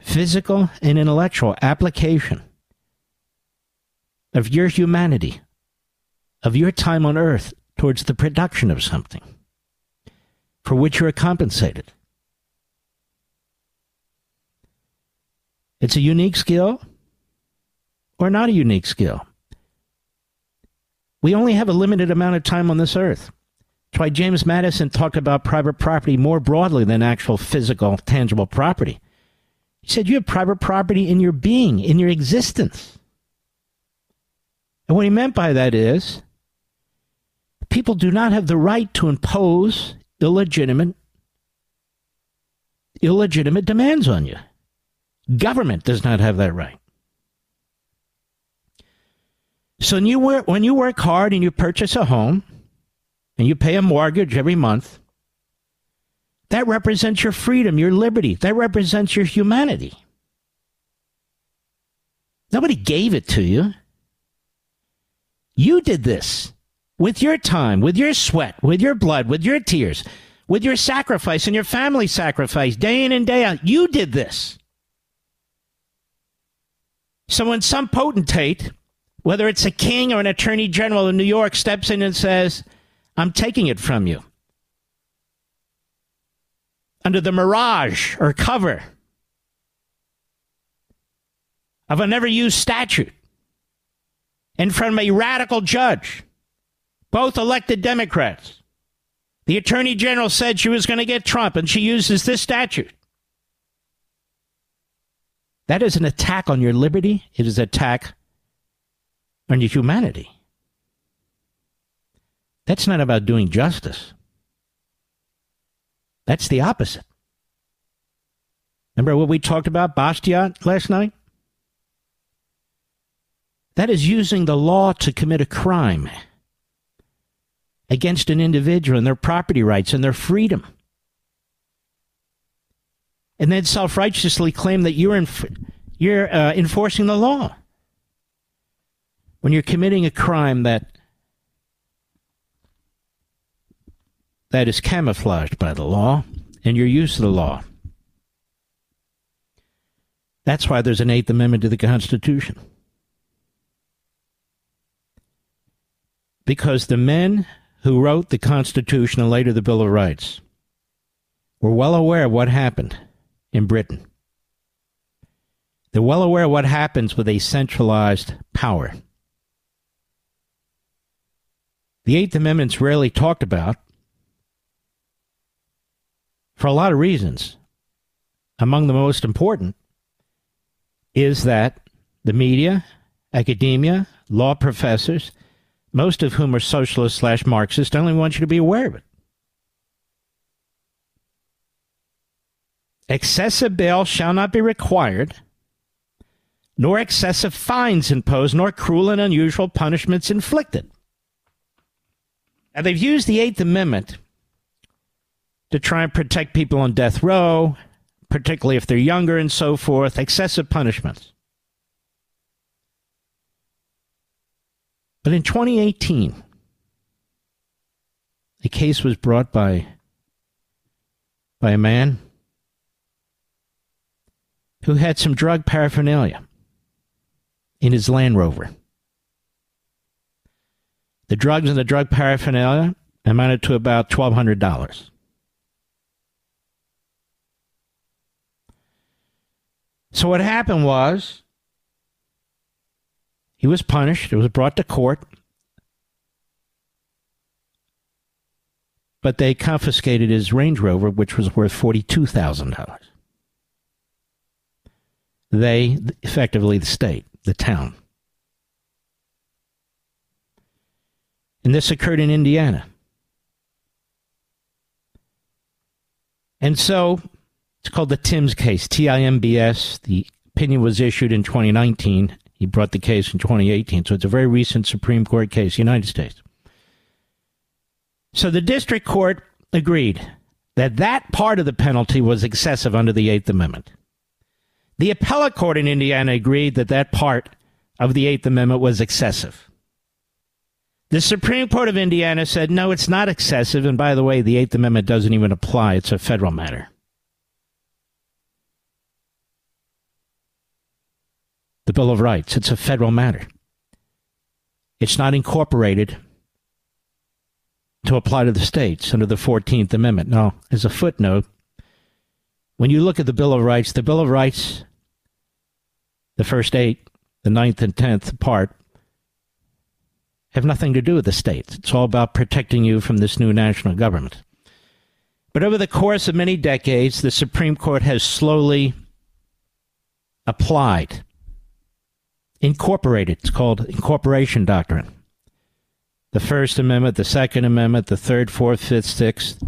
physical and intellectual application of your humanity, of your time on earth towards the production of something for which you are compensated. It's a unique skill or not a unique skill. We only have a limited amount of time on this earth. That's why James Madison talked about private property more broadly than actual physical, tangible property. He said, You have private property in your being, in your existence. And what he meant by that is people do not have the right to impose illegitimate illegitimate demands on you. Government does not have that right. So when you work, when you work hard and you purchase a home and you pay a mortgage every month, that represents your freedom, your liberty. That represents your humanity. Nobody gave it to you. You did this with your time, with your sweat, with your blood, with your tears, with your sacrifice and your family sacrifice, day in and day out. You did this. So when some potentate, whether it's a king or an attorney general in New York, steps in and says, I'm taking it from you under the mirage or cover of a never used statute in front of a radical judge, both elected Democrats. The attorney general said she was going to get Trump, and she uses this statute. That is an attack on your liberty. It is an attack your humanity. That's not about doing justice. That's the opposite. Remember what we talked about, Bastiat, last night? That is using the law to commit a crime against an individual and their property rights and their freedom. And then self righteously claim that you're, inf- you're uh, enforcing the law. When you're committing a crime that that is camouflaged by the law and your use of the law. That's why there's an Eighth Amendment to the Constitution. Because the men who wrote the Constitution and later the Bill of Rights were well aware of what happened in Britain. They're well aware of what happens with a centralized power. The Eighth Amendment's rarely talked about for a lot of reasons. Among the most important is that the media, academia, law professors, most of whom are socialist slash Marxist, only want you to be aware of it. Excessive bail shall not be required, nor excessive fines imposed, nor cruel and unusual punishments inflicted. Now, they've used the Eighth Amendment to try and protect people on death row, particularly if they're younger and so forth, excessive punishments. But in 2018, a case was brought by by a man who had some drug paraphernalia in his Land Rover. The drugs and the drug paraphernalia amounted to about $1,200. So what happened was he was punished. It was brought to court. But they confiscated his Range Rover, which was worth $42,000. They, effectively the state, the town. And this occurred in Indiana. And so it's called the Timbs case, T I M B S. The opinion was issued in 2019. He brought the case in 2018. So it's a very recent Supreme Court case, United States. So the district court agreed that that part of the penalty was excessive under the Eighth Amendment. The appellate court in Indiana agreed that that part of the Eighth Amendment was excessive. The Supreme Court of Indiana said, no, it's not excessive. And by the way, the Eighth Amendment doesn't even apply, it's a federal matter. the Bill of Rights. It's a federal matter. It's not incorporated to apply to the states under the 14th Amendment. Now, as a footnote, when you look at the Bill of Rights, the Bill of Rights, the first eight, the ninth and tenth part, have nothing to do with the states. It's all about protecting you from this new national government. But over the course of many decades, the Supreme Court has slowly applied incorporated. It's called incorporation doctrine. The First Amendment, the Second Amendment, the Third, Fourth, Fifth, Sixth,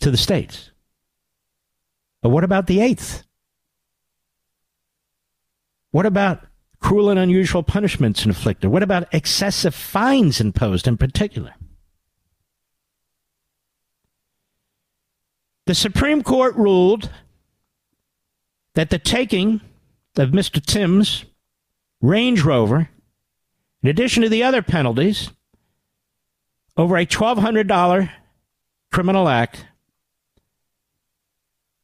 to the states. But what about the Eighth? What about cruel and unusual punishments inflicted? What about excessive fines imposed in particular? The Supreme Court ruled that the taking of Mr. Timbs' Range Rover, in addition to the other penalties, over a $1,200 criminal act,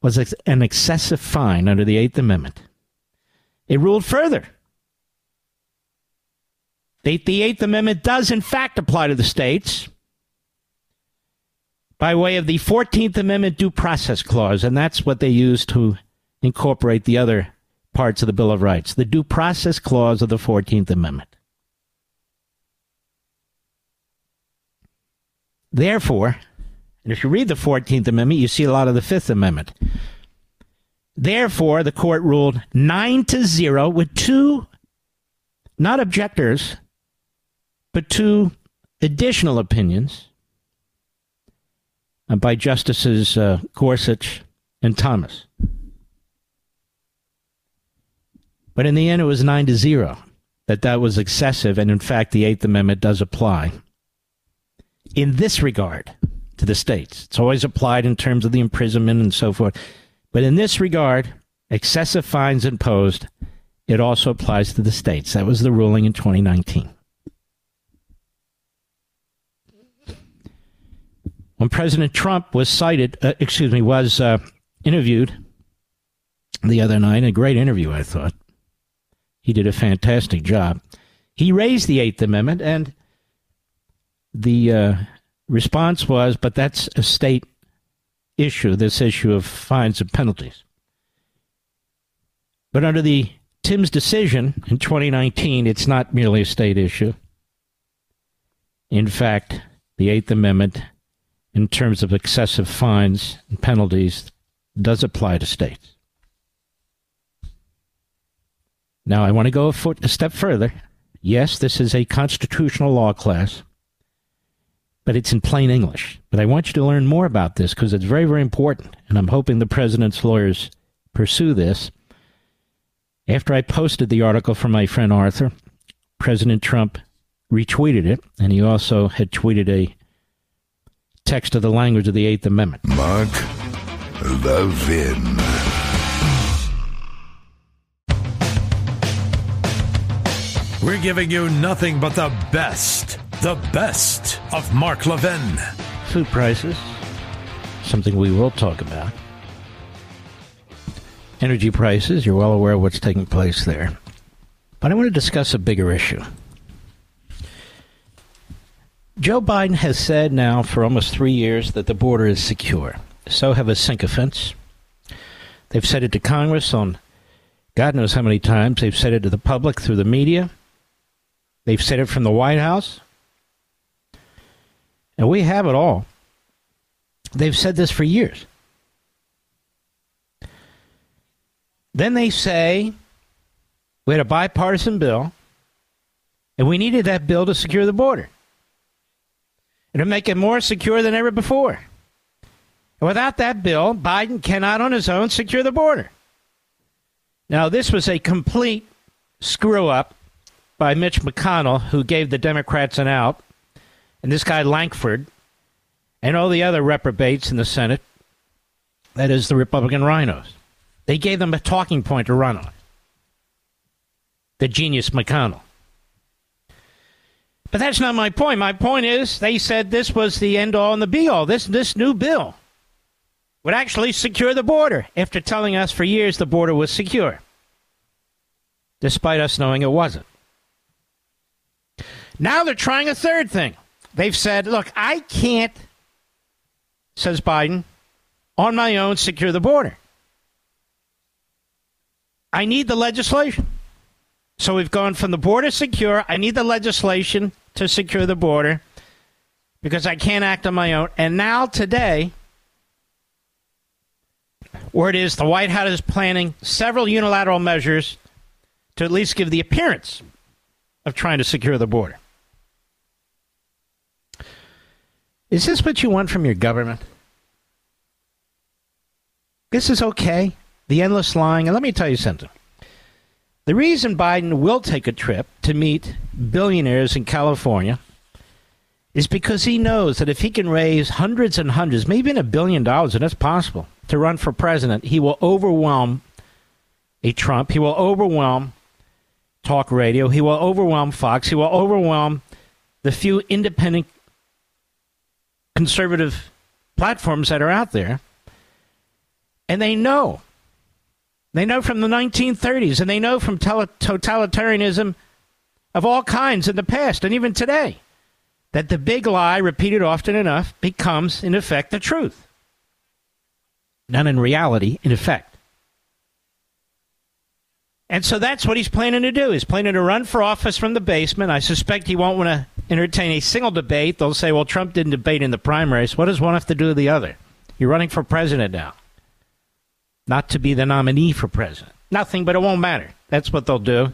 was an excessive fine under the Eighth Amendment. It ruled further that the Eighth Amendment does, in fact, apply to the states by way of the 14th Amendment Due Process Clause, and that's what they use to incorporate the other parts of the Bill of Rights, the Due Process Clause of the 14th Amendment. Therefore, and if you read the 14th Amendment, you see a lot of the Fifth Amendment. Therefore, the court ruled 9 to 0 with two, not objectors, but two additional opinions by Justices uh, Gorsuch and Thomas. But in the end, it was 9 to 0 that that was excessive, and in fact, the Eighth Amendment does apply in this regard to the states. It's always applied in terms of the imprisonment and so forth. But in this regard, excessive fines imposed, it also applies to the states. That was the ruling in 2019. When President Trump was cited, uh, excuse me, was uh, interviewed the other night, a great interview, I thought. He did a fantastic job. He raised the Eighth Amendment, and the uh, response was, but that's a state issue, this issue of fines and penalties. But under the Timbs decision in 2019, it's not merely a state issue. In fact, the Eighth Amendment, in terms of excessive fines and penalties, does apply to states. Now, I want to go a, foot, a step further. Yes, this is a constitutional law class, but it's in plain English. But I want you to learn more about this because it's very, very important. And I'm hoping the president's lawyers pursue this. After I posted the article from my friend Arthur, President Trump retweeted it, and he also had tweeted a text of the language of the Eighth Amendment. Mark Levin. We're giving you nothing but the best, the best of Mark Levin. Food prices, something we will talk about. Energy prices, you're well aware of what's taking place there. But I want to discuss a bigger issue. Joe Biden has said now for almost three years that the border is secure. So have his sycophants. They've said it to Congress on God knows how many times. They've said it to the public through the media. They've said it from the White House. And we have it all. They've said this for years. Then they say we had a bipartisan bill, and we needed that bill to secure the border to make it more secure than ever before. And without that bill, Biden cannot on his own secure the border. Now, this was a complete screw up by Mitch McConnell, who gave the Democrats an out, and this guy Lankford, and all the other reprobates in the Senate, that is, the Republican RINOs. They gave them a talking point to run on. The genius McConnell. But that's not my point. My point is they said this was the end all and the be all. This this new bill would actually secure the border after telling us for years the border was secure. Despite us knowing it wasn't. Now they're trying a third thing. They've said, look, I can't, says Biden, on my own secure the border. I need the legislation. So we've gone from the border secure. I need the legislation to secure the border because I can't act on my own. And now, today, word is the White House is planning several unilateral measures to at least give the appearance of trying to secure the border. Is this what you want from your government? This is okay. The endless lying. And let me tell you something. The reason Biden will take a trip to meet billionaires in California is because he knows that if he can raise hundreds and hundreds, maybe even a billion dollars, and that's possible, to run for president, he will overwhelm a Trump. He will overwhelm talk radio. He will overwhelm Fox. He will overwhelm the few independent conservative platforms that are out there. And they know. They know from the 1930s, and they know from totalitarianism of all kinds in the past and even today that the big lie, repeated often enough, becomes, in effect, the truth. Not in reality, in effect. And so that's what he's planning to do. He's planning to run for office from the basement. I suspect he won't want to entertain a single debate. They'll say, well, Trump didn't debate in the primaries. What does one have to do with the other? You're running for president now. Not to be the nominee for president. Nothing, but it won't matter. That's what they'll do.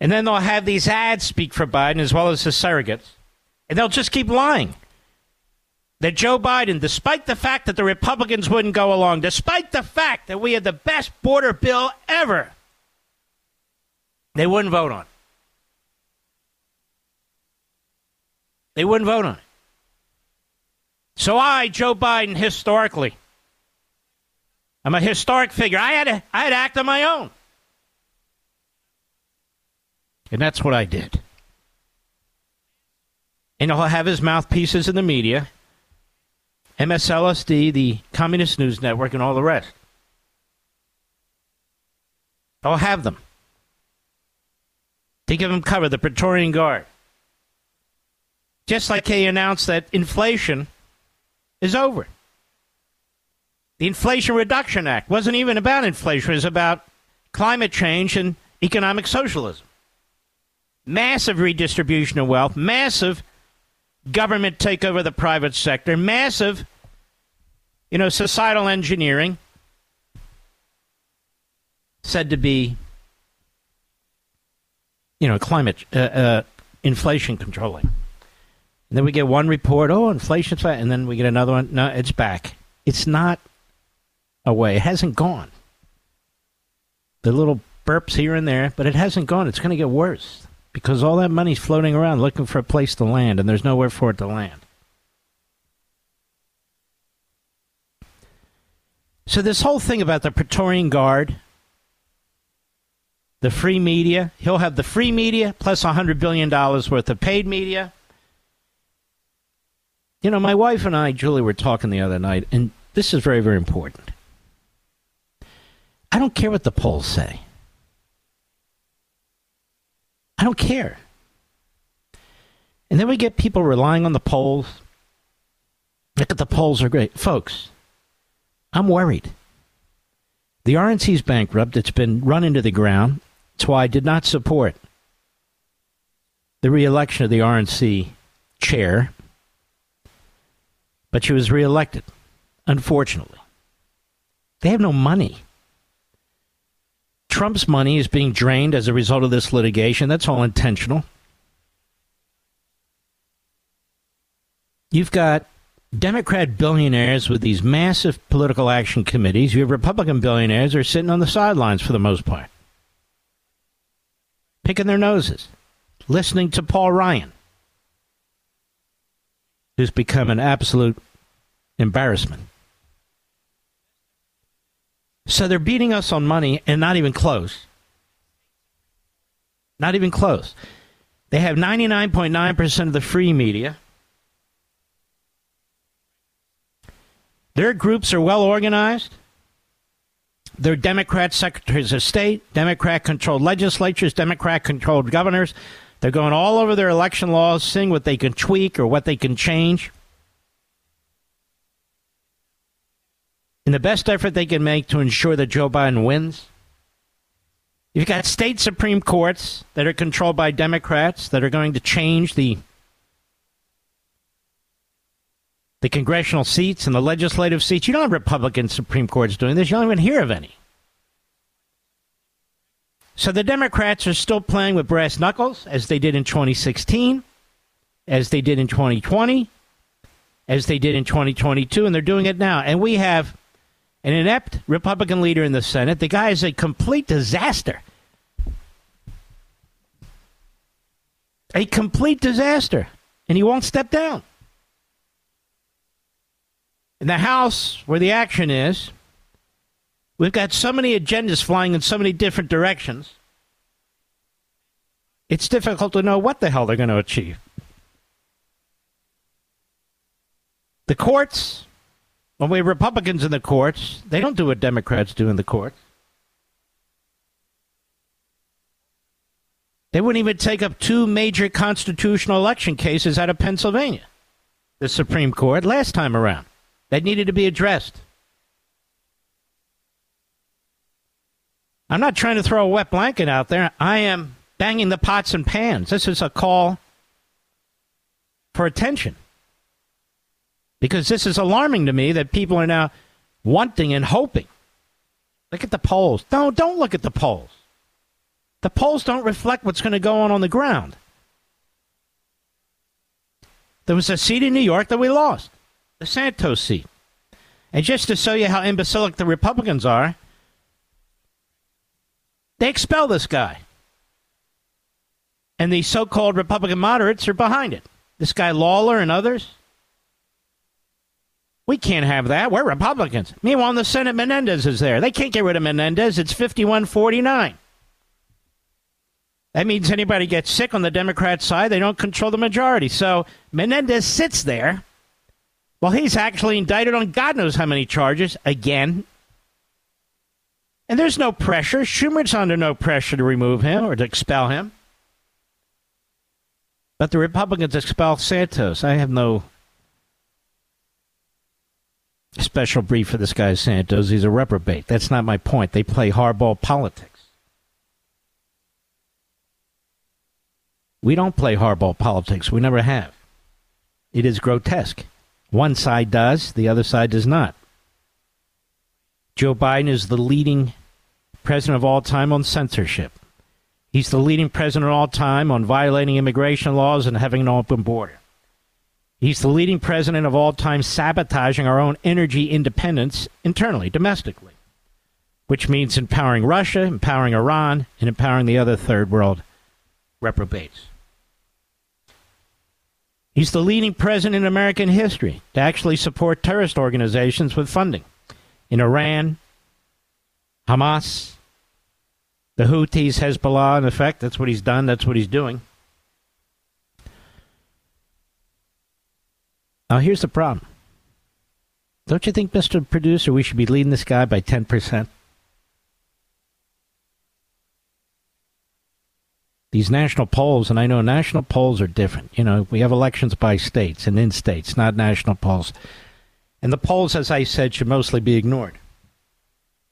And then they'll have these ads speak for Biden as well as his surrogates. And they'll just keep lying. that Joe Biden, despite the fact that the Republicans wouldn't go along, despite the fact that we had the best border bill ever, they wouldn't vote on it. They wouldn't vote on it. So I, Joe Biden, historically, I'm a historic figure. I had to, I had to act on my own. And that's what I did. And he'll have his mouthpieces in the media, MSLSD, the Communist News Network, and all the rest. I'll have them. To give him cover, the Praetorian Guard. Just like he announced that inflation is over. The Inflation Reduction Act wasn't even about inflation, it was about climate change and economic socialism. Massive redistribution of wealth, massive government takeover of the private sector, massive, you know, societal engineering said to be, you know, climate, uh, uh, inflation controlling. And then we get one report, oh, inflation's back, and then we get another one, no, it's back. It's not away. It hasn't gone. The little burps here and there, but it hasn't gone. It's going to get worse because all that money's floating around looking for a place to land, and there's nowhere for it to land. So, this whole thing about the Praetorian Guard, the free media, he'll have the free media plus $100 billion worth of paid media. You know, my wife and I, Julie, were talking the other night, and this is very, very important. I don't care what the polls say. I don't care. And then we get people relying on the polls. Look at the polls are great. Folks, I'm worried. The RNC's bankrupt. It's been run into the ground. That's why I did not support the reelection of the RNC chair. But she was reelected, unfortunately. They have no money. Trump's money is being drained as a result of this litigation. That's all intentional. You've got Democrat billionaires with these massive political action committees. You have Republican billionaires who are sitting on the sidelines for the most part, picking their noses, listening to Paul Ryan, who's become an absolute embarrassment. So they're beating us on money and not even close. Not even close. They have 99.9% of the free media. Their groups are well organized. They're Democrat secretaries of state, Democrat controlled legislatures, Democrat controlled governors. They're going all over their election laws, seeing what they can tweak or what they can change. In the best effort they can make to ensure that Joe Biden wins. You've got state Supreme Courts that are controlled by Democrats that are going to change the the congressional seats and the legislative seats. You don't have Republican Supreme Courts doing this. You don't even hear of any. So the Democrats are still playing with brass knuckles, as they did in 2016, as they did in 2020, as they did in 2022, and they're doing it now. And we have an inept Republican leader in the Senate. The guy is a complete disaster. A complete disaster. And he won't step down. In the House, where the action is, we've got so many agendas flying in so many different directions. It's difficult to know what the hell they're going to achieve. The courts, when we have Republicans in the courts, they don't do what Democrats do in the courts. They wouldn't even take up two major constitutional election cases out of Pennsylvania, the Supreme Court, last time around, that needed to be addressed. I'm not trying to throw a wet blanket out there. I am banging the pots and pans. This is a call for attention because this is alarming to me that people are now wanting and hoping. Look at the polls. No, don't look at the polls. The polls don't reflect what's going to go on on the ground. There was a seat in New York that we lost. the Santos seat. And just to show you how imbecilic the Republicans are, they expel this guy. And the so called Republican moderates are behind it. This guy Lawler and others. We can't have that. We're Republicans. Meanwhile, in the Senate, Menendez is there. They can't get rid of Menendez. It's 51 49. That means anybody gets sick on the Democrat side, they don't control the majority. So Menendez sits there while he's actually indicted on God knows how many charges again. And there's no pressure. Schumer's under no pressure to remove him or to expel him. But the Republicans expel Santos. I have no special brief for this guy Santos. He's a reprobate. That's not my point. They play hardball politics. We don't play hardball politics. We never have. It is grotesque. One side does, the other side does not. Joe Biden is the leading president of all time on censorship. He's the leading president of all time on violating immigration laws and having an open border. He's the leading president of all time sabotaging our own energy independence internally, domestically, which means empowering Russia, empowering Iran, and empowering the other third world reprobates. He's the leading president in American history to actually support terrorist organizations with funding in Iran, Hamas, the Houthis, Hezbollah, in effect. That's what he's done, that's what he's doing. Now, here's the problem. Don't you think, Mr. Producer, we should be leading this guy by 10%? These national polls, and I know national polls are different. You know, we have elections by states and in states, not national polls. And the polls, as I said, should mostly be ignored.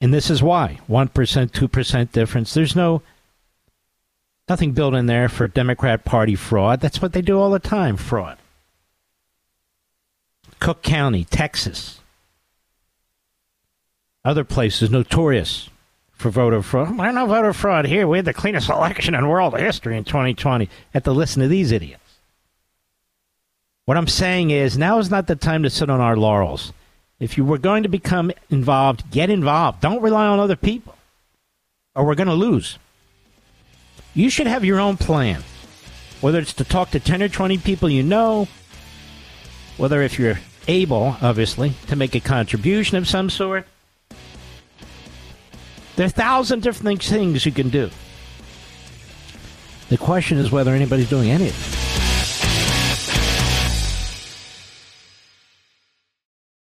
And this is why 1%, 2% difference. There's no nothing built in there for Democrat Party fraud. That's what they do all the time fraud. Cook County, Texas. Other places notorious for voter fraud. Why no voter fraud here? We had the cleanest election in world history in 2020. Have to listen to these idiots. What I'm saying is now is not the time to sit on our laurels. If you were going to become involved, get involved. Don't rely on other people, or we're going to lose. You should have your own plan, whether it's to talk to 10 or 20 people you know, whether if you're able, obviously, to make a contribution of some sort. There are a thousand different things you can do. The question is whether anybody's doing any of it.